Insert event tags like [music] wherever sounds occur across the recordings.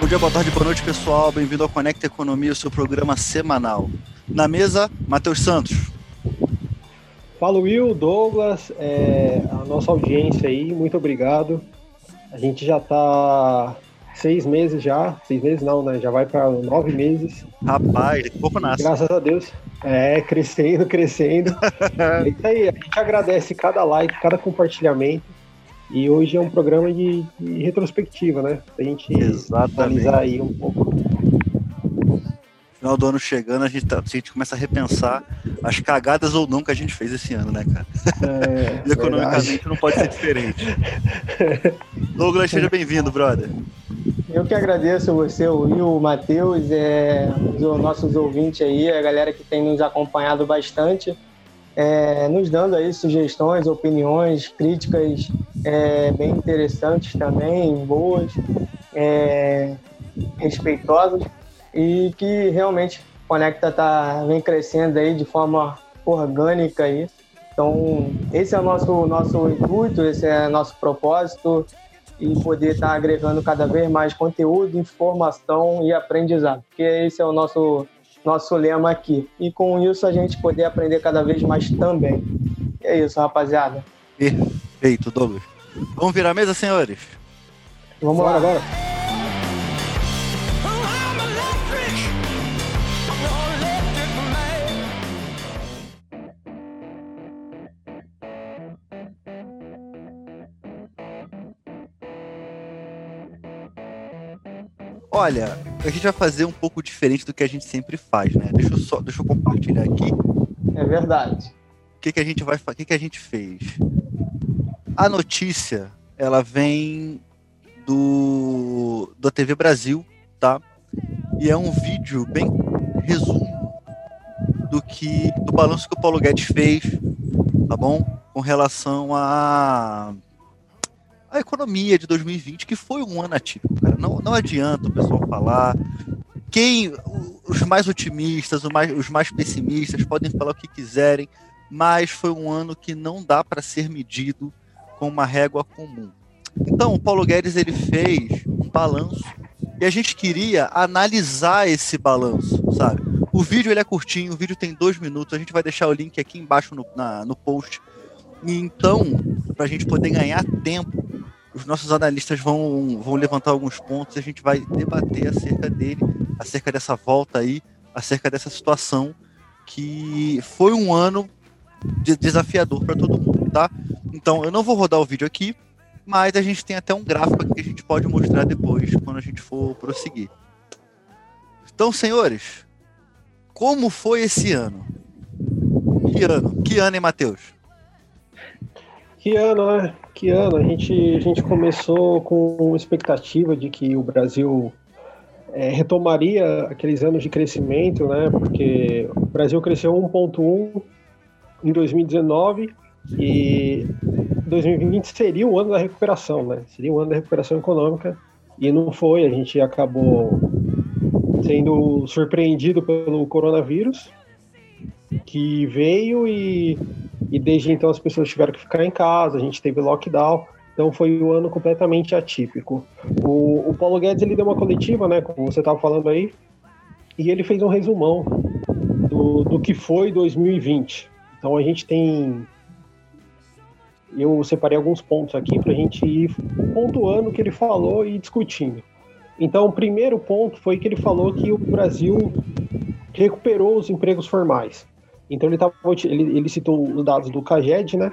Bom dia, boa tarde, boa noite, pessoal. Bem-vindo ao Conecta Economia, o seu programa semanal. Na mesa, Matheus Santos. Fala, Will, Douglas, é, a nossa audiência aí, muito obrigado. A gente já está seis meses já, seis meses não, né? Já vai para nove meses. Rapaz, daqui a pouco nasce. Graças a Deus. É, crescendo, crescendo. [laughs] é isso aí, a gente agradece cada like, cada compartilhamento. E hoje é um programa de, de retrospectiva, né? Pra gente Exatamente. analisar aí um pouco. Final do ano chegando, a gente, tá, a gente começa a repensar as cagadas ou não que a gente fez esse ano, né, cara? É, [laughs] e economicamente verdade. não pode ser diferente. Douglas, seja [laughs] bem-vindo, brother. Eu que agradeço você, o Will, o Matheus, é, os nossos ouvintes aí, a galera que tem nos acompanhado bastante, é, nos dando aí sugestões, opiniões, críticas é, bem interessantes também, boas, é, respeitosas e que realmente Conecta tá, vem crescendo aí de forma orgânica aí. Então, esse é o nosso, nosso intuito, esse é o nosso propósito e poder estar agregando cada vez mais conteúdo, informação e aprendizado, porque esse é o nosso nosso lema aqui. E com isso a gente poder aprender cada vez mais também. E é isso, rapaziada. Perfeito, Douglas. Vamos virar a mesa, senhores? Vamos Bora, lá. bora. Olha, a gente vai fazer um pouco diferente do que a gente sempre faz, né? Deixa eu só, deixa eu compartilhar aqui É verdade. o que, que a gente vai o que, que a gente fez. A notícia, ela vem do da TV Brasil, tá? E é um vídeo bem resumo do que do balanço que o Paulo Guedes fez, tá bom? Com relação a a economia de 2020, que foi um ano atípico, cara. Não, não adianta o pessoal falar. Quem, os mais otimistas, os mais, os mais pessimistas podem falar o que quiserem, mas foi um ano que não dá para ser medido com uma régua comum. Então, o Paulo Guedes ele fez um balanço e a gente queria analisar esse balanço, sabe? O vídeo ele é curtinho, o vídeo tem dois minutos, a gente vai deixar o link aqui embaixo no, na- no post. Então, para a gente poder ganhar tempo, os nossos analistas vão, vão levantar alguns pontos e a gente vai debater acerca dele, acerca dessa volta aí, acerca dessa situação que foi um ano de- desafiador para todo mundo, tá? Então, eu não vou rodar o vídeo aqui, mas a gente tem até um gráfico aqui que a gente pode mostrar depois, quando a gente for prosseguir. Então, senhores, como foi esse ano? Que ano? Que ano, hein, Matheus? Que ano, né? Que ano. A gente, a gente começou com expectativa de que o Brasil é, retomaria aqueles anos de crescimento, né? Porque o Brasil cresceu 1,1 em 2019 e 2020 seria o ano da recuperação, né? Seria o ano da recuperação econômica e não foi. A gente acabou sendo surpreendido pelo coronavírus que veio e, e desde então as pessoas tiveram que ficar em casa, a gente teve lockdown, então foi um ano completamente atípico. O, o Paulo Guedes ele deu uma coletiva, né, como você estava falando aí, e ele fez um resumão do, do que foi 2020. Então a gente tem. Eu separei alguns pontos aqui para a gente ir pontuando o que ele falou e discutindo. Então, o primeiro ponto foi que ele falou que o Brasil recuperou os empregos formais. Então ele, tava, ele, ele citou os dados do CAGED, né,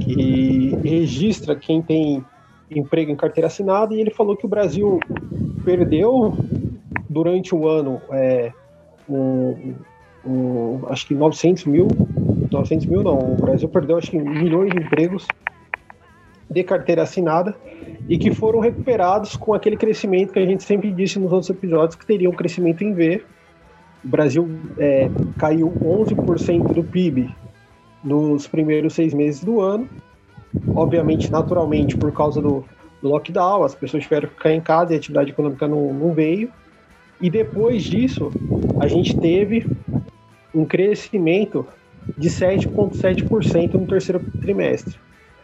que registra quem tem emprego em carteira assinada, e ele falou que o Brasil perdeu durante o ano é, um, um, acho que 900 mil, 900 mil não, o Brasil perdeu acho que milhões de empregos de carteira assinada e que foram recuperados com aquele crescimento que a gente sempre disse nos outros episódios que teria um crescimento em V o Brasil é, caiu 11% do PIB nos primeiros seis meses do ano. Obviamente, naturalmente, por causa do, do lockdown, as pessoas tiveram que ficar em casa e a atividade econômica não, não veio. E depois disso, a gente teve um crescimento de 7,7% no terceiro trimestre.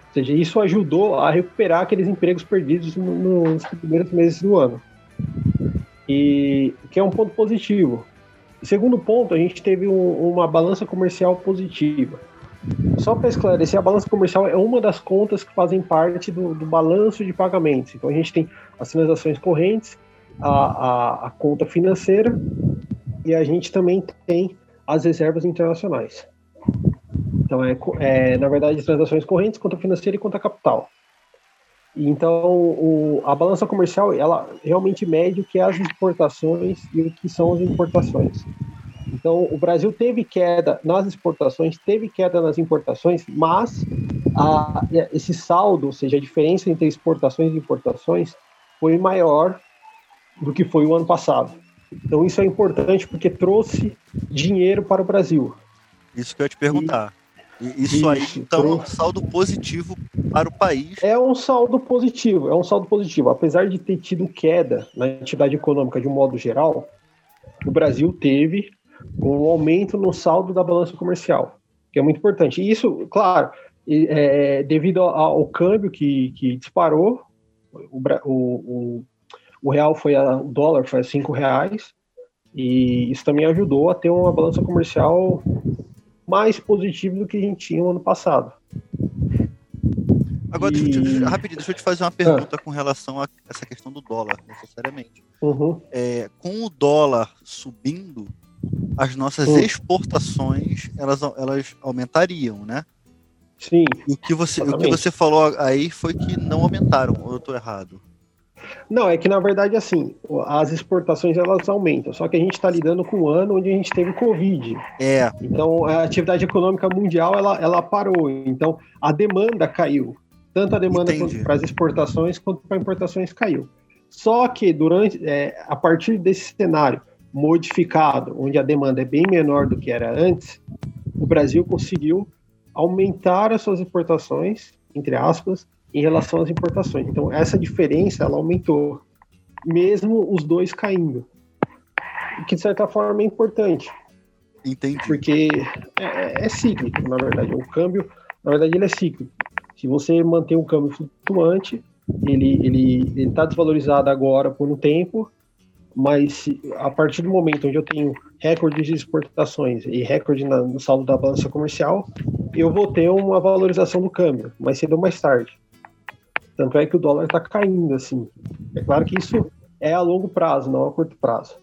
Ou seja, isso ajudou a recuperar aqueles empregos perdidos no, nos primeiros meses do ano. e que é um ponto positivo. Segundo ponto, a gente teve um, uma balança comercial positiva. Só para esclarecer, a balança comercial é uma das contas que fazem parte do, do balanço de pagamentos. Então a gente tem as transações correntes, a, a, a conta financeira e a gente também tem as reservas internacionais. Então é, é na verdade transações correntes, conta financeira e conta capital. Então, o, a balança comercial, ela realmente mede o que é as exportações e o que são as importações. Então, o Brasil teve queda nas exportações, teve queda nas importações, mas a, esse saldo, ou seja, a diferença entre exportações e importações, foi maior do que foi o ano passado. Então, isso é importante porque trouxe dinheiro para o Brasil. Isso que eu ia te perguntar. E isso, aí, então, é um saldo positivo para o país. É um saldo positivo, é um saldo positivo. Apesar de ter tido queda na atividade econômica de um modo geral, o Brasil teve um aumento no saldo da balança comercial, que é muito importante. E isso, claro, é, devido ao, ao, câmbio que, que disparou, o, o, o, real foi a, o dólar foi a cinco reais, e isso também ajudou a ter uma balança comercial mais positivo do que a gente tinha no ano passado. Agora, e... deixa rapidinho, deixa eu te fazer uma pergunta ah. com relação a essa questão do dólar, necessariamente. Uhum. É, com o dólar subindo, as nossas uhum. exportações elas, elas aumentariam, né? Sim. E o que você, o que você falou aí foi que não aumentaram, ou eu estou errado? Não, é que na verdade, assim, as exportações elas aumentam, só que a gente está lidando com um ano onde a gente teve Covid. É. Então, a atividade econômica mundial, ela, ela parou. Então, a demanda caiu. Tanto a demanda para as exportações quanto para importações caiu. Só que durante, é, a partir desse cenário modificado, onde a demanda é bem menor do que era antes, o Brasil conseguiu aumentar as suas exportações, entre aspas, em relação às importações. Então, essa diferença ela aumentou, mesmo os dois caindo. O que, de certa forma, é importante. Entendi. Porque é, é, cíclico, na verdade. O câmbio, na verdade, ele é cíclico. Se você mantém um câmbio flutuante, ele ele está desvalorizado agora por um tempo, mas a partir do momento onde eu tenho recordes de exportações e recorde no saldo da balança comercial, eu vou ter uma valorização do câmbio, mais cedo ou mais tarde. Tanto é que o dólar está caindo, assim. É claro que isso é a longo prazo, não a curto prazo.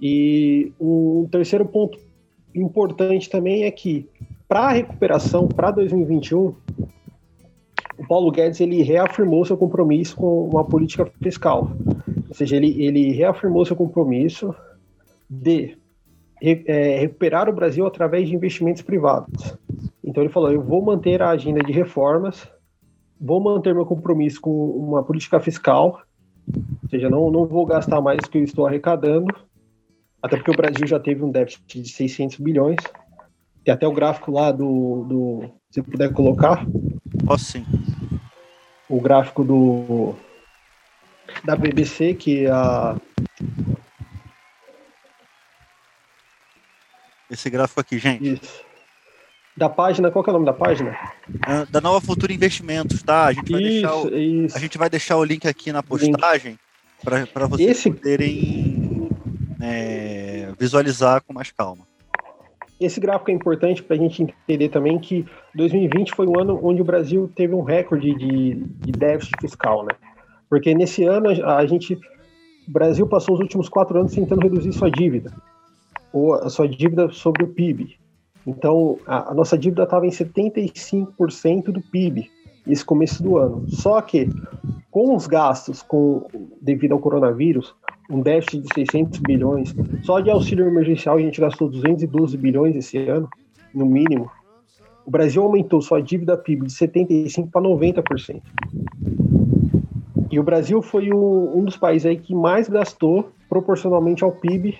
E um terceiro ponto importante também é que, para a recuperação, para 2021, o Paulo Guedes ele reafirmou seu compromisso com uma política fiscal. Ou seja, ele, ele reafirmou seu compromisso de é, recuperar o Brasil através de investimentos privados. Então ele falou: eu vou manter a agenda de reformas vou manter meu compromisso com uma política fiscal, ou seja, não, não vou gastar mais do que eu estou arrecadando, até porque o Brasil já teve um déficit de 600 bilhões. Tem até o gráfico lá do, do se puder colocar. Posso sim. O gráfico do da BBC que a esse gráfico aqui, gente. Isso da página, qual é o nome da página? Uh, da Nova Futura Investimentos, tá? A gente vai, isso, deixar, o, isso. a gente vai deixar o link aqui na postagem para vocês Esse... poderem é, visualizar com mais calma. Esse gráfico é importante para a gente entender também que 2020 foi um ano onde o Brasil teve um recorde de, de déficit fiscal, né? Porque nesse ano a gente, o Brasil passou os últimos quatro anos tentando reduzir sua dívida, ou a sua dívida sobre o PIB. Então, a, a nossa dívida estava em 75% do PIB esse começo do ano. Só que, com os gastos com, devido ao coronavírus, um déficit de 600 bilhões, só de auxílio emergencial a gente gastou 212 bilhões esse ano, no mínimo. O Brasil aumentou sua dívida PIB de 75% para 90%. E o Brasil foi o, um dos países aí que mais gastou proporcionalmente ao PIB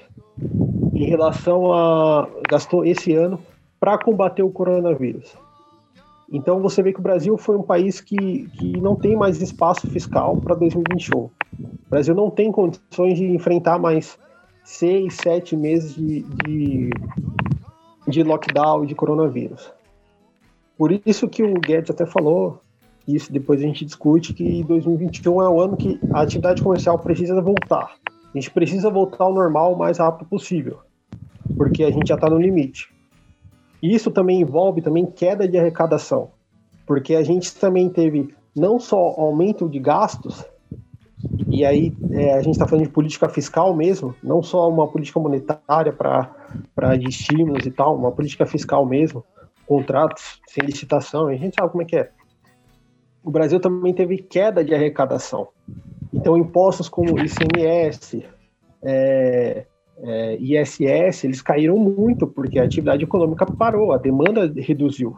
em relação a gastou esse ano para combater o coronavírus. Então você vê que o Brasil foi um país que, que não tem mais espaço fiscal para 2021. O Brasil não tem condições de enfrentar mais seis, sete meses de, de, de lockdown e de coronavírus. Por isso que o Guedes até falou, isso depois a gente discute, que 2021 é o ano que a atividade comercial precisa voltar. A gente precisa voltar ao normal o mais rápido possível, porque a gente já está no limite. Isso também envolve também queda de arrecadação, porque a gente também teve não só aumento de gastos, e aí é, a gente está falando de política fiscal mesmo, não só uma política monetária para estímulos e tal, uma política fiscal mesmo, contratos sem licitação, a gente sabe como é que é. O Brasil também teve queda de arrecadação. Então, impostos como ICMS, é, é, ISS, eles caíram muito porque a atividade econômica parou, a demanda reduziu.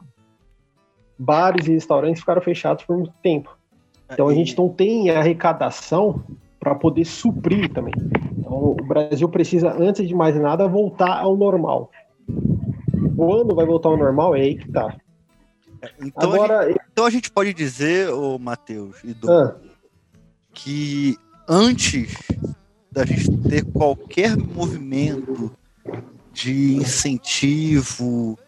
Bares e restaurantes ficaram fechados por muito tempo. Então, a gente não tem arrecadação para poder suprir também. Então, o Brasil precisa, antes de mais nada, voltar ao normal. Quando vai voltar ao normal, é aí que tá. Então, Agora, a gente, então a gente pode dizer, o Matheus e Dom, ah. que antes da gente ter qualquer movimento de incentivo,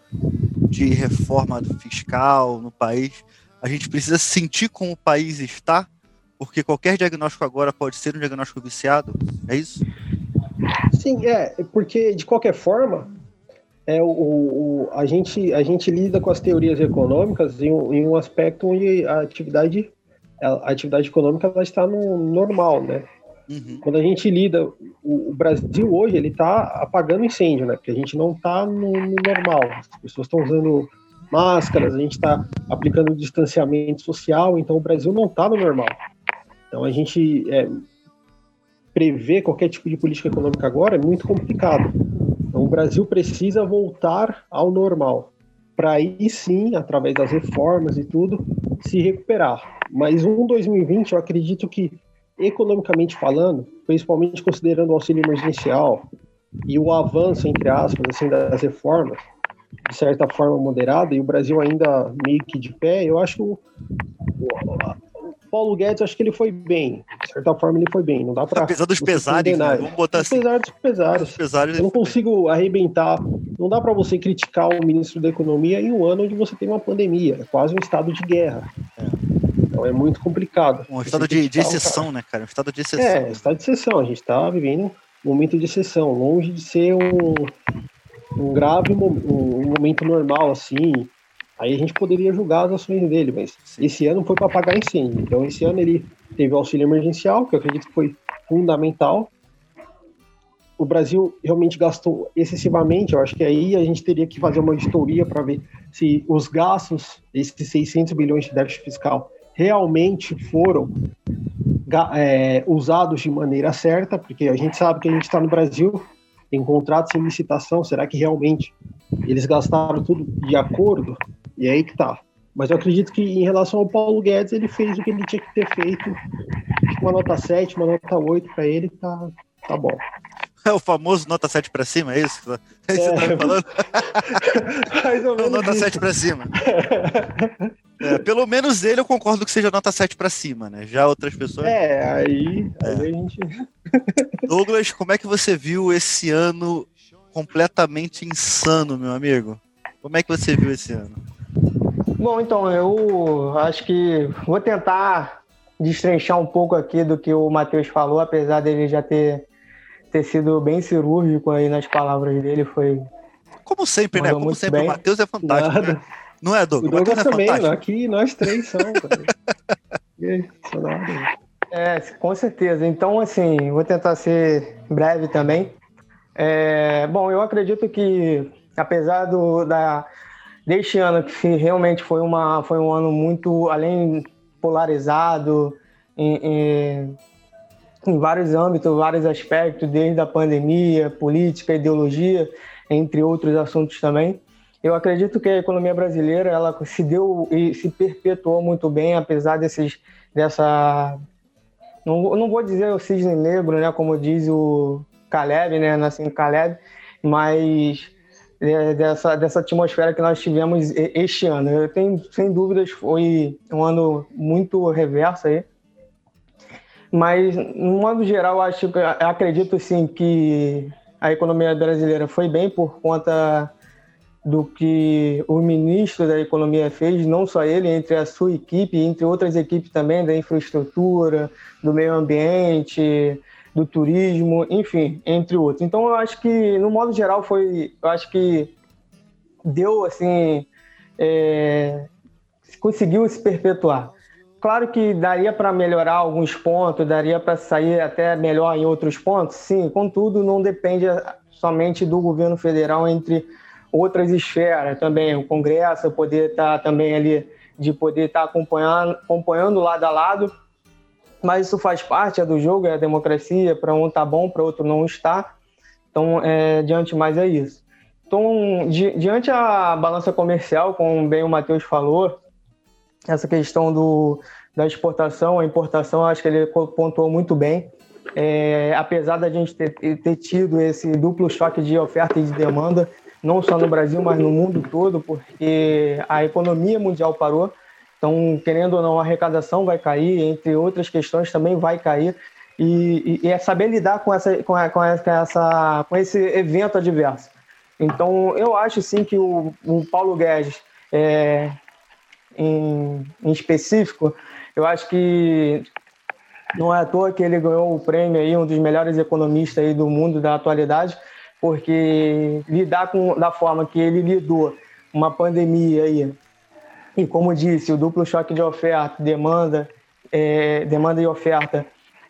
de reforma fiscal no país, a gente precisa sentir como o país está, porque qualquer diagnóstico agora pode ser um diagnóstico viciado, é isso? Sim, é, porque de qualquer forma, é o, o, a, gente, a gente lida com as teorias econômicas em um, em um aspecto onde a atividade, a atividade econômica está no normal, né? Uhum. Quando a gente lida, o, o Brasil hoje ele está apagando incêndio, né? Porque a gente não está no, no, normal. As pessoas estão usando máscaras, a gente está aplicando distanciamento social, então o Brasil não está no normal. Então a gente é, prever qualquer tipo de política econômica agora é muito complicado. Então, o Brasil precisa voltar ao normal, para aí sim, através das reformas e tudo, se recuperar. Mas um 2020, eu acredito que, economicamente falando, principalmente considerando o auxílio emergencial e o avanço, entre aspas, assim, das reformas, de certa forma moderada, e o Brasil ainda meio que de pé, eu acho que Paulo Guedes, acho que ele foi bem. De certa forma, ele foi bem. Não dá para. Apesar dos pesares, né? vamos botar assim. Apesar dos pesares. pesares eu não consigo arrebentar. Não dá para você criticar o ministro da Economia em um ano onde você tem uma pandemia. É quase um estado de guerra. É. Então é muito complicado. Um estado de, de exceção, né, cara? Um estado de exceção. É, estado de exceção. A gente está vivendo um momento de exceção, longe de ser um, um grave um, um momento normal, assim, Aí a gente poderia julgar as ações dele, mas Sim. esse ano foi para apagar incêndio. Então esse ano ele teve o auxílio emergencial, que eu acredito que foi fundamental. O Brasil realmente gastou excessivamente. Eu acho que aí a gente teria que fazer uma auditoria para ver se os gastos, esses 600 bilhões de déficit fiscal, realmente foram é, usados de maneira certa, porque a gente sabe que a gente está no Brasil, tem contratos sem licitação. Será que realmente eles gastaram tudo de acordo? E é aí que tá. Mas eu acredito que em relação ao Paulo Guedes, ele fez o que ele tinha que ter feito. Uma nota 7, uma nota 8 para ele, tá, tá bom. É o famoso nota 7 para cima, é isso? É isso que você tá falando? [laughs] Mais ou menos nota isso. 7 para cima. [laughs] É, pelo menos ele eu concordo que seja nota 7 para cima, né? Já outras pessoas. É, aí, é. aí a gente. [laughs] Douglas, como é que você viu esse ano completamente insano, meu amigo? Como é que você viu esse ano? Bom, então, eu acho que vou tentar destrinchar um pouco aqui do que o Matheus falou, apesar dele já ter, ter sido bem cirúrgico aí nas palavras dele, foi... Como sempre, né? Como sempre, bem. o Matheus é fantástico, né? Não é, Douglas? O Douglas é também, fantástico. aqui nós três somos. [laughs] é, com certeza. Então, assim, vou tentar ser breve também. É, bom, eu acredito que, apesar do, da, deste ano que realmente foi, uma, foi um ano muito além polarizado em, em, em, vários âmbitos, vários aspectos, desde a pandemia, política, ideologia, entre outros assuntos também. Eu acredito que a economia brasileira ela se deu e se perpetuou muito bem, apesar desses dessa não, não vou dizer o cisne negro, né, como diz o Caleb, né, nascendo Caleb, mas é, dessa, dessa atmosfera que nós tivemos este ano. Eu tenho, sem dúvidas, foi um ano muito reverso aí. Mas, no modo geral, acho, acredito sim que a economia brasileira foi bem por conta do que o ministro da Economia fez, não só ele, entre a sua equipe, entre outras equipes também, da infraestrutura, do meio ambiente, do turismo, enfim, entre outros. Então eu acho que, no modo geral, foi. Eu acho que deu assim. É, conseguiu se perpetuar. Claro que daria para melhorar alguns pontos, daria para sair até melhor em outros pontos, sim, contudo, não depende somente do governo federal entre outras esferas também, o Congresso poder estar tá também ali, de poder estar tá acompanhando, acompanhando lado a lado, mas isso faz parte é do jogo, é a democracia, para um tá bom, para outro não está, então, é, diante mais é isso. Então, di, diante a balança comercial, como bem o Matheus falou, essa questão do, da exportação, a importação, acho que ele pontuou muito bem. É, apesar da gente ter, ter, tido esse duplo choque de oferta e de demanda, não só no Brasil, mas no mundo todo, porque a economia mundial parou. Então, querendo ou não, a arrecadação vai cair, entre outras questões também vai cair. E, e, e é saber lidar com, essa, com, a, com, essa, com esse evento adverso. Então, eu acho sim que o, o Paulo Guedes, é, em, em específico, eu acho que não é à toa que ele ganhou o prêmio aí, um dos melhores economistas aí do mundo da atualidade, porque lidar com da forma que ele lidou uma pandemia aí, e como disse, o duplo choque de oferta, demanda, é, demanda e oferta,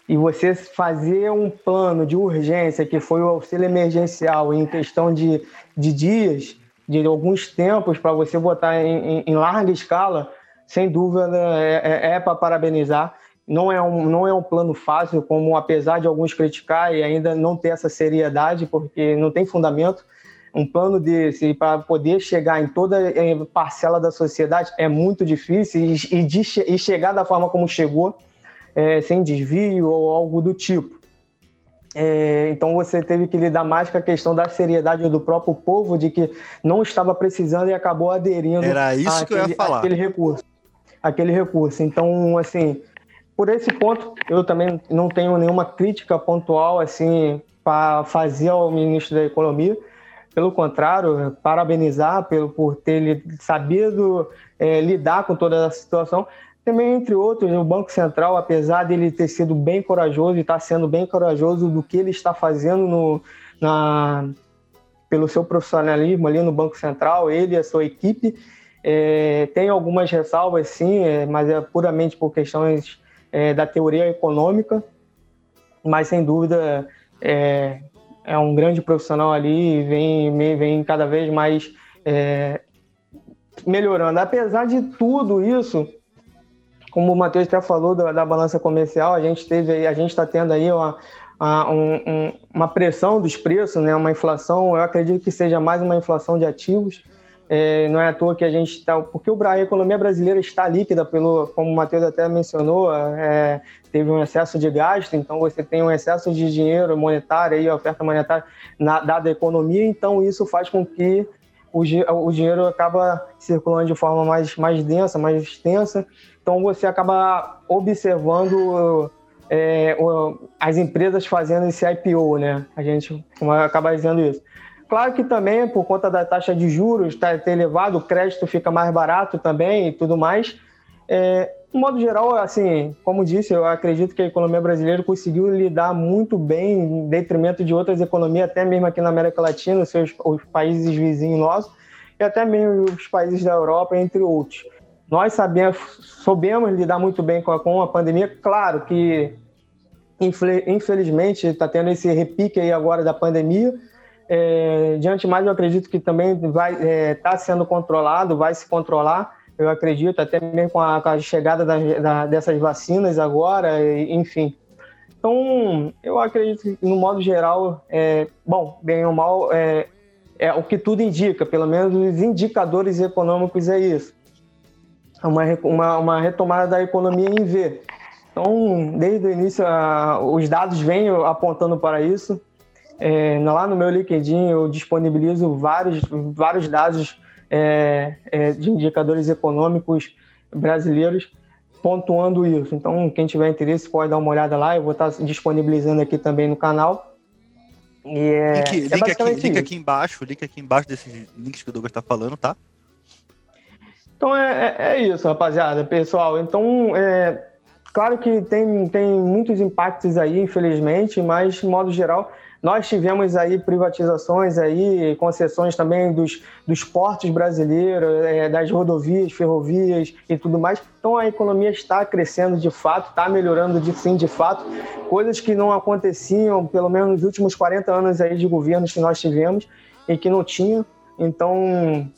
e você fazer um plano de urgência, que foi o auxílio emergencial, em questão de, de dias, de alguns tempos para você botar em, em, em, larga escala, sem dúvida é, é, é para parabenizar. Não é, um, não é um plano fácil, como apesar de alguns criticar e ainda não ter essa seriedade, porque não tem fundamento. Um plano desse para poder chegar em toda parcela da sociedade é muito difícil e, e, de, e chegar da forma como chegou, é, sem desvio ou algo do tipo. É, então você teve que lidar mais com a questão da seriedade do próprio povo, de que não estava precisando e acabou aderindo Era isso àquele, que eu ia falar. aquele recurso. Aquele recurso. Então, assim, por esse ponto, eu também não tenho nenhuma crítica pontual assim para fazer ao ministro da Economia. Pelo contrário, parabenizar pelo, por ter sabido é, lidar com toda a situação. Também, entre outros, o Banco Central, apesar dele ter sido bem corajoso e está sendo bem corajoso do que ele está fazendo no, na, pelo seu profissionalismo ali no Banco Central, ele e a sua equipe, é, tem algumas ressalvas, sim, é, mas é puramente por questões é, da teoria econômica, mas sem dúvida é, é um grande profissional ali e vem, vem cada vez mais é, melhorando. Apesar de tudo isso, como o Matheus até falou da, da, balança comercial, a gente teve, a gente está tendo aí uma, uma, um, uma pressão dos preços, né? Uma inflação, eu acredito que seja mais uma inflação de ativos. É, não é à toa que a gente está, porque o, a economia brasileira está líquida, pelo, como o Matheus até mencionou, é, teve um excesso de gasto, então você tem um excesso de dinheiro monetário aí, oferta monetária na, dada a economia, então isso faz com que o, o dinheiro acaba circulando de forma mais, mais densa, mais extensa, então você acaba observando é, as empresas fazendo esse IPO, né? A gente acaba dizendo isso. Claro que também, por conta da taxa de juros tá, ter elevado, o crédito fica mais barato também e tudo mais. É, de modo geral, assim, como disse, eu acredito que a economia brasileira conseguiu lidar muito bem em detrimento de outras economias, até mesmo aqui na América Latina, seus, os países vizinhos nossos, e até mesmo os países da Europa, entre outros. Nós sabemos, soubemos lidar muito bem com a, com a pandemia. Claro que, infelizmente, está tendo esse repique aí agora da pandemia. É, diante mais, eu acredito que também vai estar é, tá sendo controlado, vai se controlar. Eu acredito, até mesmo com a, com a chegada da, da, dessas vacinas agora, enfim. Então, eu acredito que, no modo geral, é, bom, bem ou mal, é, é o que tudo indica, pelo menos os indicadores econômicos é isso uma, uma, uma retomada da economia em V. Então, desde o início, a, os dados vêm apontando para isso. É, lá no meu LinkedIn, eu disponibilizo vários, vários dados é, é, de indicadores econômicos brasileiros pontuando isso. Então, quem tiver interesse pode dar uma olhada lá. Eu vou estar disponibilizando aqui também no canal. E é, link, é link, aqui, link aqui embaixo, link aqui embaixo desses links que o Douglas está falando, tá? Então é, é, é, isso, rapaziada, pessoal. Então, é, claro que tem, tem muitos impactos aí, infelizmente, mas, de modo geral, nós tivemos aí privatizações aí, concessões também dos, dos portos brasileiros, é, das rodovias, ferrovias e tudo mais. Então a economia está crescendo de fato, está melhorando de sim de fato, coisas que não aconteciam pelo menos nos últimos 40 anos aí de governos que nós tivemos e que não tinham. Então,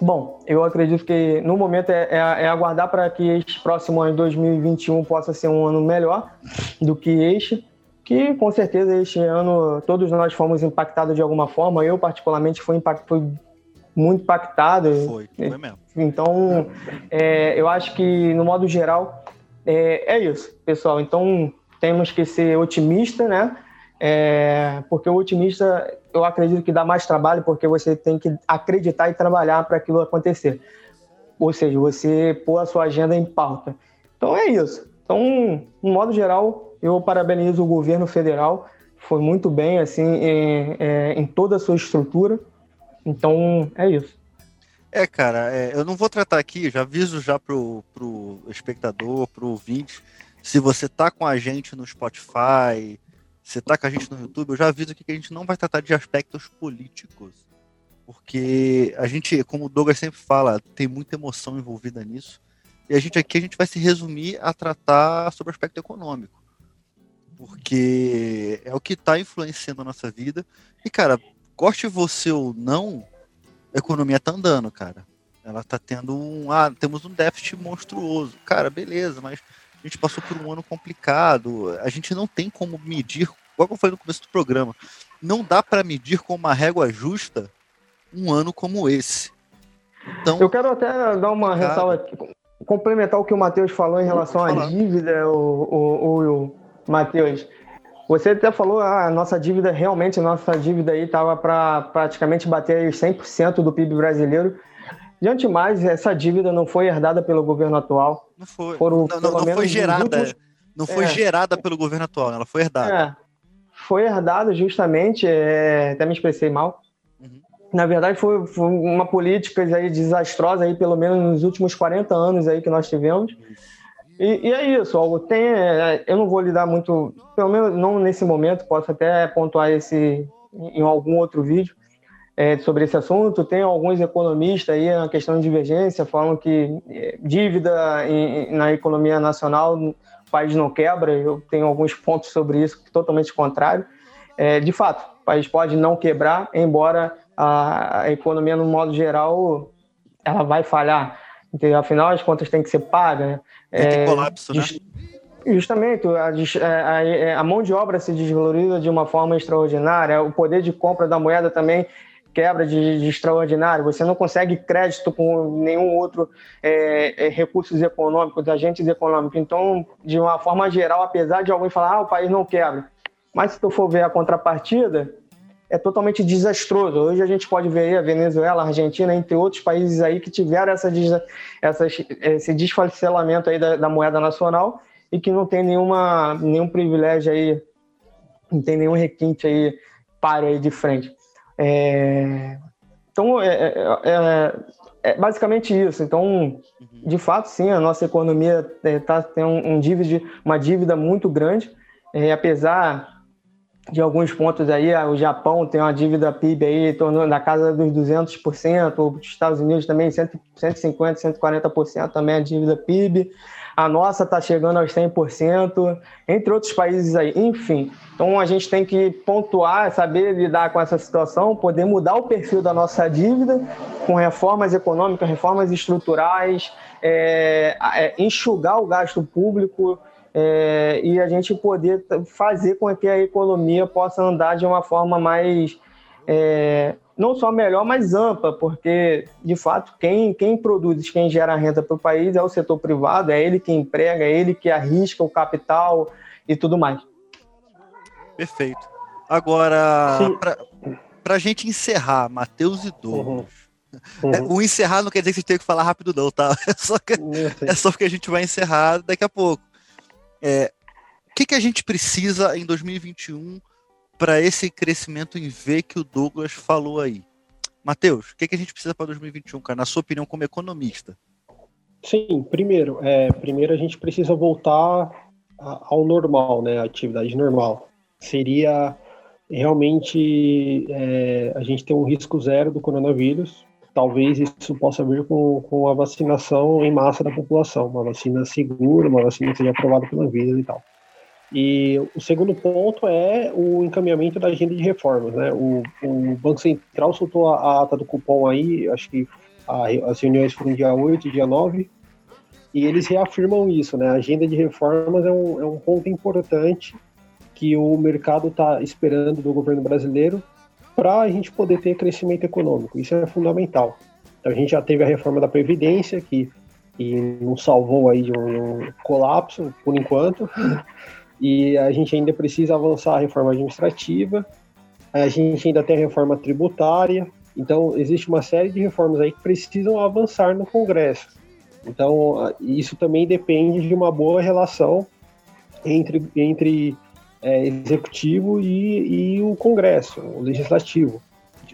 bom, eu acredito que no momento é, é, é aguardar para que este próximo ano, 2021, possa ser um ano melhor do que este que com certeza este ano todos nós fomos impactados de alguma forma. Eu, particularmente, fui, impact, fui muito impactado. Foi, foi mesmo. Então, é, eu acho que, no modo geral, é, é, isso, pessoal. Então, temos que ser otimistas, né? É, porque o otimista, eu acredito que dá mais trabalho, porque você tem que acreditar e trabalhar para aquilo acontecer. Ou seja, você pôr a sua agenda em pauta. Então, é isso. Então, no modo geral, eu parabenizo o governo federal, foi muito bem assim em, é, em toda a sua estrutura. Então é isso. É, cara, é, eu não vou tratar aqui, já aviso já pro, pro espectador, pro ouvinte, se você tá com a gente no Spotify, se tá com a gente no YouTube, eu já aviso aqui que a gente não vai tratar de aspectos políticos. Porque a gente, como o Douglas sempre fala, tem muita emoção envolvida nisso. E a gente aqui a gente vai se resumir a tratar sobre o aspecto econômico porque é o que está influenciando a nossa vida. E, cara, goste você ou não, a economia está andando, cara. Ela está tendo um. Ah, temos um déficit monstruoso. Cara, beleza, mas a gente passou por um ano complicado. A gente não tem como medir, igual eu falei no começo do programa, não dá para medir com uma régua justa um ano como esse. Então, eu quero até dar uma cara, ressalva, complementar o que o Matheus falou em relação à dívida, o, o, o, Matheus, você até falou, ah, a nossa dívida, realmente, nossa dívida aí estava para praticamente bater 100% do PIB brasileiro. Diante mais, essa dívida não foi herdada pelo governo atual. Não foi. Foram, não, não, não foi gerada. Últimos... Não foi é. gerada pelo governo atual, ela foi herdada. É. Foi herdada justamente, é... até me expressei mal. Na verdade, foi, foi, uma política aí desastrosa aí, pelo menos nos últimos 40 anos aí que nós tivemos. E, e, é isso, algo tem. É, eu não vou lidar muito, pelo menos não nesse momento, posso até pontuar esse em algum outro vídeo é, sobre esse assunto. Tem alguns economistas aí na questão de divergência, falam que é, dívida em, na economia nacional o país não quebra. Eu tenho alguns pontos sobre isso totalmente contrário. É, de fato, o país pode não quebrar, embora a, a economia, no modo geral, ela vai falhar. Entendeu? Afinal, as contas têm que ser pagas. Né? É, colapso, né? Justamente, a, a, a, mão de obra se desvaloriza de uma forma extraordinária, o poder de compra da moeda também quebra de, de extraordinário, você não consegue crédito com nenhum outro é, é, recursos econômicos, agentes econômicos. Então, de uma forma geral, apesar de alguém falar, ah, o país não quebra, mas se tu for ver a contrapartida, é totalmente desastroso. Hoje a gente pode ver a Venezuela, a Argentina, entre outros países aí que tiveram essa, esse desfacelamento aí da, da, moeda nacional e que não tem nenhuma, nenhum privilégio aí, não tem nenhum requinte aí para aí de frente. É, então, é, é, é, é, basicamente isso. Então, de fato, sim, a nossa economia tá, tem um, um dívida, uma dívida muito grande, é, apesar de alguns pontos aí, o Japão tem uma dívida PIB aí tornou na casa dos 200%, os Estados Unidos também 150, 140% também a dívida PIB. A nossa está chegando aos 100%, entre outros países aí. Enfim, então a gente tem que pontuar, saber lidar com essa situação, poder mudar o perfil da nossa dívida com reformas econômicas, reformas estruturais, é, é, enxugar o gasto público, é, e a gente poder fazer com que a economia possa andar de uma forma mais, é, não só melhor, mas ampla, porque, de fato, quem, quem produz, quem gera renda para o país é o setor privado, é ele que emprega, é ele que arrisca o capital e tudo mais. Perfeito. Agora, para a gente encerrar, Matheus e Douglas, uhum. Uhum. O encerrar não quer dizer que você tem que falar rápido, não, tá? [laughs] É só, que, é só porque a gente vai encerrar daqui a pouco. É, o que, que a gente precisa em 2021 para esse crescimento em V que o Douglas falou aí? Matheus, o que, que a gente precisa para 2021, cara? Na sua opinião, como economista? Sim, primeiro, é, primeiro a gente precisa voltar ao normal, né, atividade normal. Seria realmente é, a gente ter um risco zero do coronavírus. Talvez isso possa vir com, com a vacinação em massa da população, uma vacina segura, uma vacina que seja aprovada pela vida e tal. E o segundo ponto é o encaminhamento da agenda de reformas. Né? O, o Banco Central soltou a, a, ata do cupom aí, acho que a, as reuniões foram dia 8 e dia 9, e eles reafirmam isso. Né? A agenda de reformas é um, é um ponto importante que o mercado está esperando do governo brasileiro para a gente poder ter crescimento econômico. Isso é fundamental. Então, a gente já teve a reforma da Previdência, que, que nos salvou aí de um, um colapso, por enquanto. E a gente ainda precisa avançar a reforma administrativa, a gente ainda tem a reforma tributária, então existe uma série de reformas aí que precisam avançar no Congresso. Então isso também depende de uma boa relação entre, entre é, executivo e, e, o Congresso, o legislativo.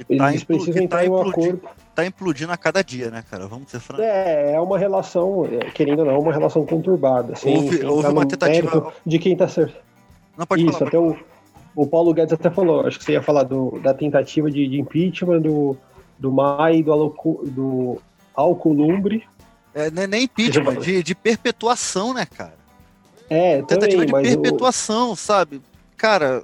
Eles tá precisam entrar tá em um acordo tá implodindo a cada dia, né, cara? Vamos ser francos. É, é uma relação, é, querendo ou não, uma relação conturbada. Assim, houve, houve uma tentativa. De quem tá certo. Não pode Isso, falar, até o, o Paulo Guedes até falou, acho que você ia falar do, da tentativa de, de impeachment do, do MAI do, do Alcolumbre. É, não é nem impeachment, de, de perpetuação, né, cara? É, tentativa também, de perpetuação, o... sabe? Cara,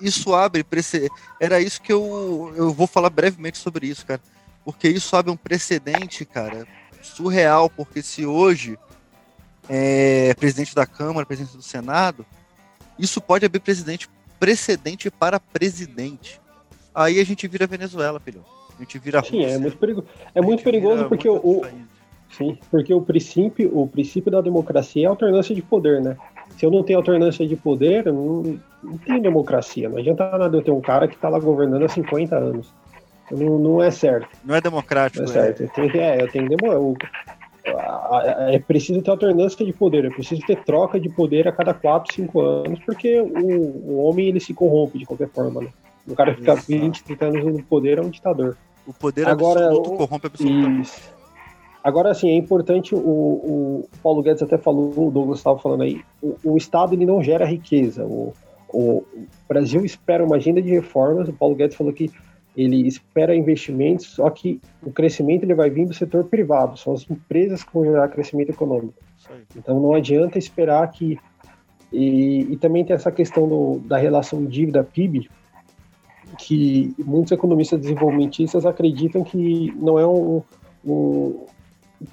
isso abre precedente. Era isso que eu, eu vou falar brevemente sobre isso, cara porque isso abre um precedente, cara, surreal, porque se hoje é presidente da Câmara, presidente do Senado, isso pode abrir presidente, precedente para presidente. Aí a gente vira Venezuela, filho. A gente vira Sim, é muito, perigo, é muito perigoso porque o, sim, porque o princípio, o princípio da democracia é a alternância de poder, né? Se eu não tenho alternância de poder, não, não tem democracia. Não adianta nada eu ter um cara que está lá governando há 50 anos. Não, não é certo. Não é democrático. Não é certo. É, tem, é eu tenho é preciso ter alternância de poder, é preciso ter troca de poder a cada 4, 5 anos, porque o, o homem ele se corrompe de qualquer forma. Né? O cara fica 20, 30 anos no poder é um ditador. O poder Agora, absoluto corrompe absolutamente. Agora, assim, é importante, o, o Paulo Guedes até falou, o Douglas estava falando aí, o, o, Estado ele não gera riqueza. O, o Brasil espera uma agenda de reformas, o Paulo Guedes falou que ele espera investimentos, só que o crescimento ele vai vir do setor privado, são as empresas que vão gerar crescimento econômico. Então não adianta esperar que. E, e também tem essa questão do, da relação dívida-PIB, que muitos economistas desenvolvimentistas acreditam que não é um, um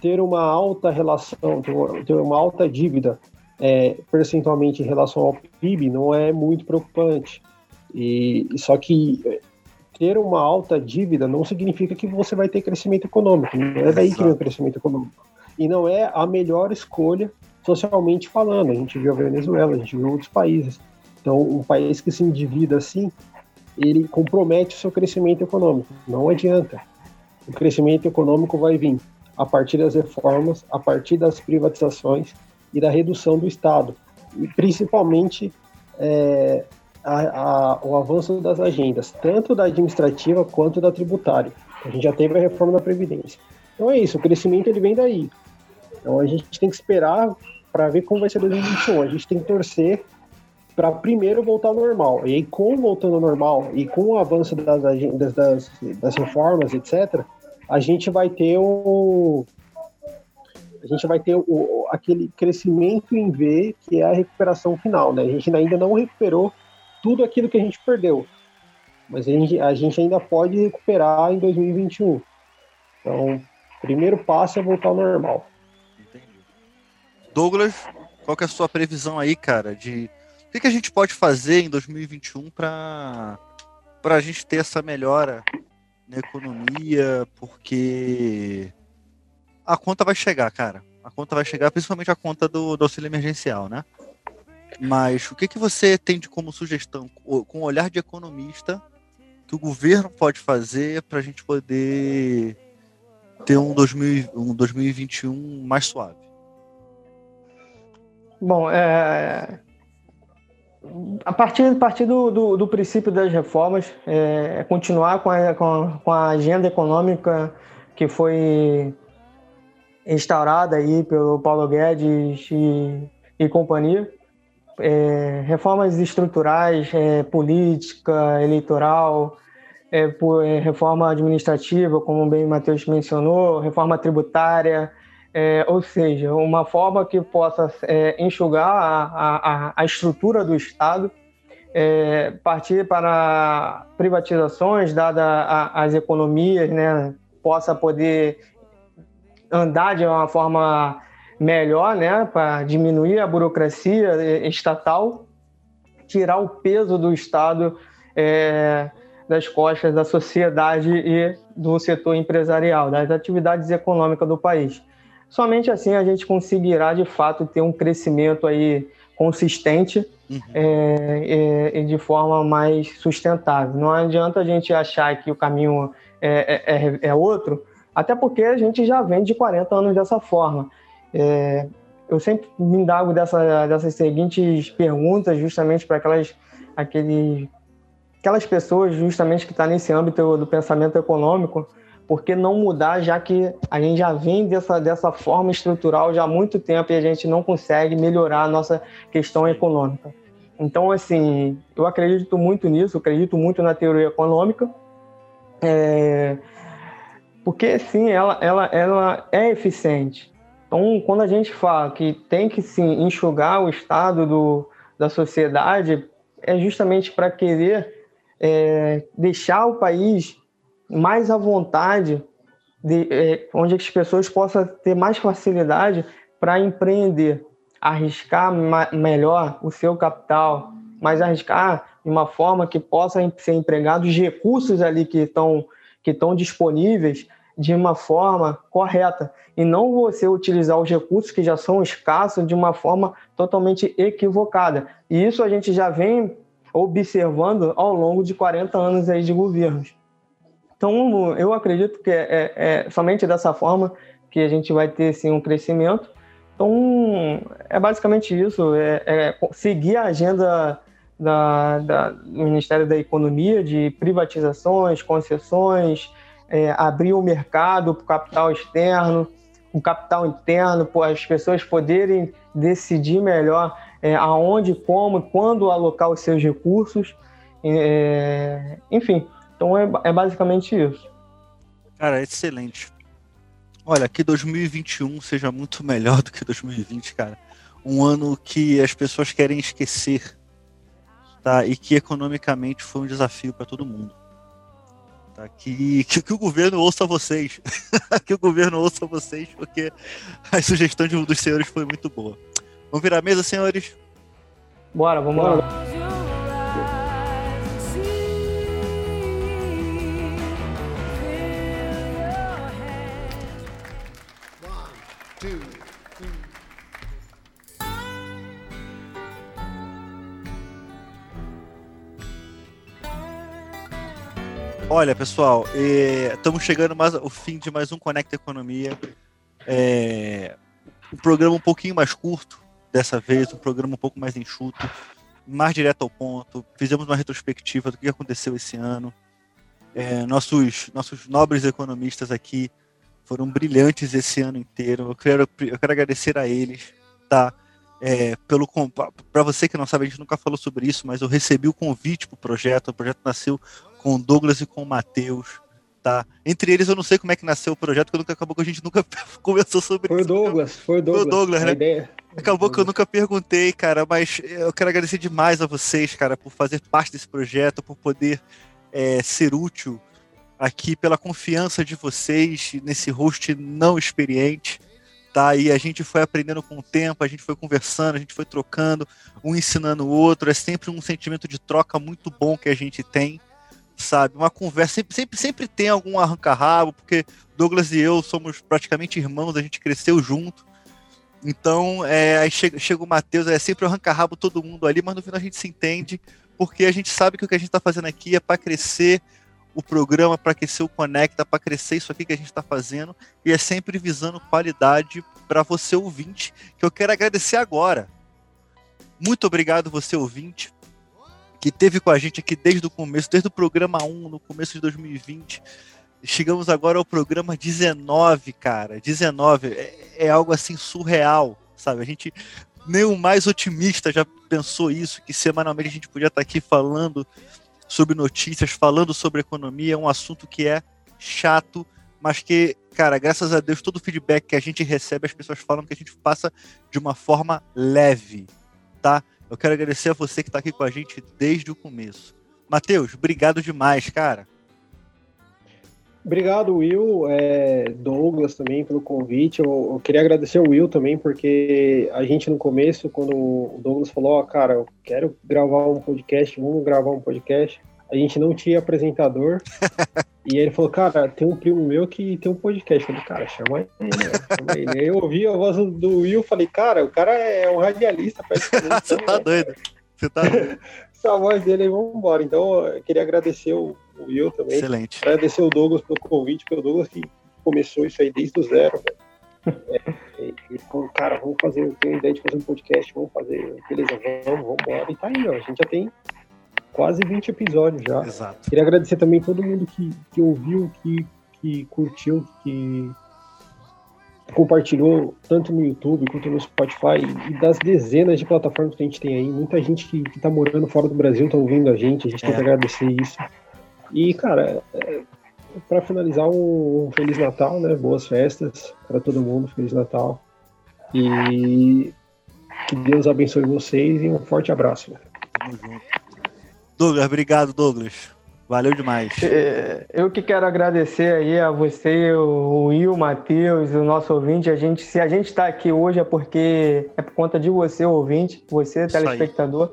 ter uma alta relação, ter uma, alta dívida é, percentualmente em relação ao PIB não é muito preocupante. E só que ter uma alta dívida não significa que você vai ter crescimento econômico. Não é daí que vem o crescimento econômico. E não é a melhor escolha socialmente falando. A gente viu a Venezuela, a gente viu outros países. Então, um país que se endivida assim, ele compromete o seu crescimento econômico. Não adianta. O crescimento econômico vai vir a partir das reformas, a partir das privatizações e da redução do Estado. E principalmente é, a, a, o avanço das agendas, tanto da administrativa quanto da tributária. A gente já teve a reforma da Previdência. Então é isso, o crescimento ele vem daí. Então a gente tem que esperar para ver como vai ser 2021. A gente tem que torcer para primeiro voltar ao normal. E aí, com voltando ao normal e com o avanço das agendas, das, das reformas, etc., a gente vai ter o. A gente vai ter o, aquele crescimento em V, que é a recuperação final. Né? A gente ainda não recuperou tudo aquilo que a gente perdeu. Mas a gente, a gente ainda pode recuperar em 2021. Então, primeiro passo é voltar ao normal. Entendi. Douglas, qual é a sua previsão aí, cara, de o que, que a gente pode fazer em 2021 para para a gente ter essa melhora na economia, porque a conta vai chegar, cara. A conta vai chegar, principalmente a conta do, do auxílio emergencial, né? Mas o que, que você tem de como sugestão, com o olhar de economista, que o governo pode fazer para a gente poder ter um, 2000, um 2021 mais suave? Bom, é, a partir, a partir do, do, do princípio das reformas, é, é continuar com a, com, a, com a agenda econômica que foi instaurada aí pelo Paulo Guedes e, e companhia. É, reformas estruturais, é, política, eleitoral, é, por, é, reforma administrativa, como bem o Matheus mencionou, reforma tributária, é, ou seja, uma forma que possa é, enxugar a, a, a, estrutura do Estado, é, partir para privatizações, dada as economias, né, possa poder andar de uma forma melhor, né, para diminuir a burocracia estatal, tirar o peso do Estado é, das costas da sociedade e do setor empresarial, das atividades econômicas do país. Somente assim a gente conseguirá de fato ter um crescimento aí consistente uhum. é, é, e de forma mais sustentável. Não adianta a gente achar que o caminho é, é, é, é outro, até porque a gente já vem de 40 anos dessa forma. É, eu sempre me indago dessa, dessas seguintes perguntas, justamente para aquelas, aquelas pessoas justamente que estão tá nesse âmbito do pensamento econômico, por que não mudar, já que a gente já vem dessa, dessa forma estrutural já há muito tempo e a gente não consegue melhorar a nossa questão econômica. Então, assim, eu acredito muito nisso, acredito muito na teoria econômica, é, porque, sim, ela, ela, ela é eficiente. Então, quando a gente fala que tem que, sim, enxugar o estado do, da sociedade, é justamente para querer é, deixar o país mais à vontade, de, é, onde as pessoas possam ter mais facilidade para empreender, arriscar melhor o seu capital, mas arriscar de uma forma que possa ser empregado os recursos ali que estão que estão disponíveis de uma forma correta e não você utilizar os recursos que já são escassos de uma forma totalmente equivocada. E isso a gente já vem observando ao longo de 40 anos aí de governos. Então, eu acredito que é, é, é somente dessa forma que a gente vai ter sim, um crescimento. Então, é basicamente isso: é, é seguir a agenda da, da, do Ministério da Economia de privatizações, concessões, é, abrir o mercado para o capital externo, o capital interno, para as pessoas poderem decidir melhor é, aonde, como, quando alocar os seus recursos. É, enfim, então é, é basicamente isso. Cara, excelente. Olha, que 2021 seja muito melhor do que 2020, cara. Um ano que as pessoas querem esquecer, tá? E que economicamente foi um desafio para todo mundo. Tá? Que, que, que, o governo ouça vocês. [laughs] que o governo ouça vocês, porque a sugestão de um dos senhores foi muito boa. Vamos virar a mesa, senhores? Bora, vamos Bora. lá. Olha, pessoal, estamos é, chegando mais ao fim de mais um Conecta Economia. É, um programa um pouquinho mais curto dessa vez, um programa um pouco mais enxuto, mais direto ao ponto. Fizemos uma retrospectiva do que aconteceu esse ano. É, nossos, nossos nobres economistas aqui foram brilhantes esse ano inteiro. Eu quero, eu quero agradecer a eles, tá? É, pelo para você que não sabe, a gente nunca falou sobre isso, mas eu recebi o convite para o projeto. O projeto nasceu com o Douglas e com o Matheus. Tá? Entre eles, eu não sei como é que nasceu o projeto, porque acabou que a gente nunca [laughs] conversou sobre foi isso. Douglas, foi o Douglas, foi o Douglas. né? Ideia. Acabou que eu nunca perguntei, cara, mas eu quero agradecer demais a vocês, cara, por fazer parte desse projeto, por poder é, ser útil aqui, pela confiança de vocês nesse host não experiente tá? E a gente foi aprendendo com o tempo, a gente foi conversando, a gente foi trocando, um ensinando o outro. É sempre um sentimento de troca muito bom que a gente tem, sabe? Uma conversa, sempre, sempre, sempre tem algum arranca-rabo, porque Douglas e eu somos praticamente irmãos, a gente cresceu junto. Então, é, aí chega, chega o Matheus, é sempre arranca-rabo todo mundo ali, mas no final a gente se entende, porque a gente sabe que o que a gente está fazendo aqui é para crescer o programa, para crescer o Conecta, para crescer isso aqui que a gente está fazendo, e é sempre visando qualidade para você ouvinte, que eu quero agradecer agora. Muito obrigado, você ouvinte, que teve com a gente aqui desde o começo, desde o programa 1, no começo de 2020. Chegamos agora ao programa 19, cara. 19 é, é algo assim surreal, sabe? A gente nem o mais otimista já pensou isso, que semanalmente a gente podia estar aqui falando sobre notícias, falando sobre economia, é um assunto que é chato, mas que, cara, graças a Deus, todo o feedback que a gente recebe, as pessoas falam que a gente passa de uma forma leve, tá? Eu quero agradecer a você que está aqui com a gente desde o começo. Matheus, obrigado demais, cara. Obrigado, Will, é, Douglas também pelo convite. Eu, eu, queria agradecer o Will também, porque a gente no começo, quando o Douglas falou, oh, cara, eu quero gravar um podcast, vamos gravar um podcast, a gente não tinha apresentador. [laughs] e ele falou, cara, tem um primo meu que tem um podcast. Eu falei, cara, chama ele, né? chama ele. Aí eu ouvi a voz do Will falei, cara, o cara é um radialista. [laughs] Você tá doido. Você tá doido. [laughs] Essa voz dele aí, vamos embora. Então, eu queria agradecer o Will também. Excelente. Agradecer o Douglas pelo convite, pelo Douglas que começou isso aí desde o zero, é, e falou, cara, vamos fazer, eu tenho ideia de fazer um podcast, vamos fazer, beleza, vamos, vamos embora. E tá aí, ó, a gente já tem quase 20 episódios já. Exato. Queria agradecer também todo mundo que, que ouviu, que, que curtiu, que compartilhou tanto no YouTube quanto no Spotify e das dezenas de plataformas que a gente tem aí. Muita gente que, que tá morando fora do Brasil tá ouvindo a gente, a gente é. tem que agradecer isso. E, cara, é, para finalizar, um, um, Feliz Natal, né? Boas festas para todo mundo, Feliz Natal. E que Deus abençoe vocês e um forte abraço. Tamo junto. Douglas, obrigado, Douglas. Valeu demais. É, eu que quero agradecer aí a você, o Will, o Matheus, o nosso ouvinte. A gente, se a gente está aqui hoje é porque é por conta de você, ouvinte, você, telespectador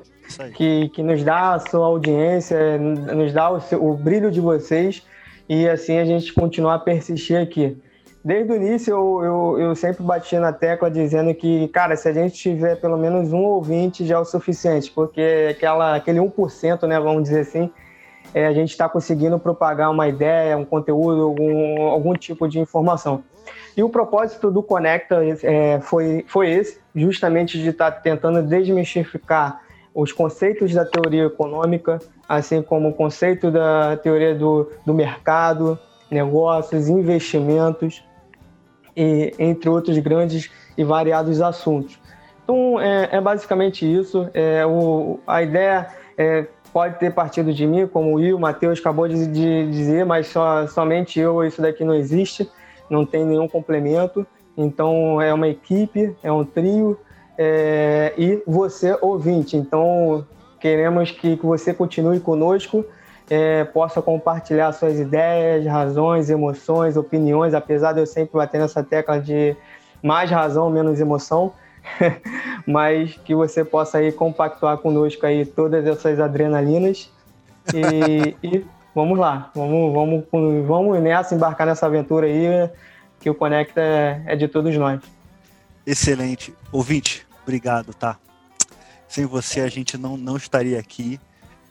que, que nos dá a sua audiência, nos dá o, seu, o brilho de vocês e assim a gente continuar a persistir aqui. Desde o início eu, eu, eu, sempre bati na tecla dizendo que, cara, se a gente tiver pelo menos um ouvinte já é o suficiente, porque aquela, aquele 1%, né, vamos dizer assim, é, a gente está conseguindo propagar uma ideia, um conteúdo, algum, algum tipo de informação. E o propósito do Conecta é, foi, foi esse, justamente de estar tá tentando desmistificar os conceitos da teoria econômica, assim como o conceito da teoria do, do mercado, negócios, investimentos, e, entre outros grandes e variados assuntos. Então, é, é basicamente isso. É, o, a ideia é, pode ter partido de mim, como o Will, o Matheus acabou de, de dizer, mas só, somente eu, isso daqui não existe, não tem nenhum complemento. Então, é uma equipe, é um trio, é, e você, ouvinte. Então, queremos que, que você continue conosco, é, possa compartilhar suas ideias, razões, emoções, opiniões, apesar de eu sempre bater nessa tecla de mais razão, menos emoção, [laughs] mas que você possa aí compactuar conosco aí todas essas adrenalinas e, e vamos lá, vamos, vamos, vamos nessa, embarcar nessa aventura aí, que o Conecta é, de todos nós. Excelente. Ouvinte, obrigado, tá? Sem você a gente não, não estaria aqui.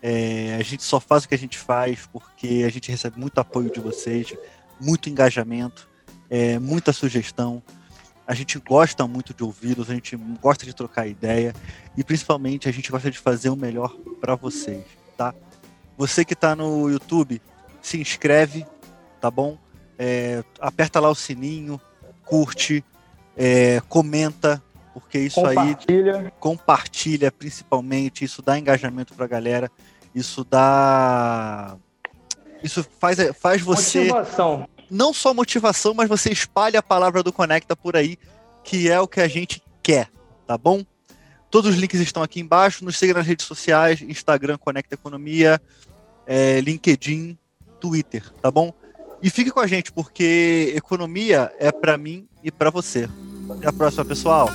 É, a gente só faz o que a gente faz porque a gente recebe muito apoio de vocês, muito engajamento, é, muita sugestão. A gente gosta muito de ouvi-los, a gente gosta de trocar ideia e principalmente a gente gosta de fazer o melhor para vocês, tá? Você que está no YouTube, se inscreve, tá bom? É, aperta lá o sininho, curte, é, comenta, porque isso compartilha. aí compartilha principalmente, isso dá engajamento para a galera, isso dá isso faz faz você motivação. não só motivação, mas você espalha a palavra do Conecta por aí, que é o que a gente quer, tá bom? Todos os links estão aqui embaixo, nos siga nas redes sociais, Instagram Conecta Economia, é, LinkedIn, Twitter, tá bom? E fique com a gente, porque economia é para mim e para você. Até a próxima, pessoal.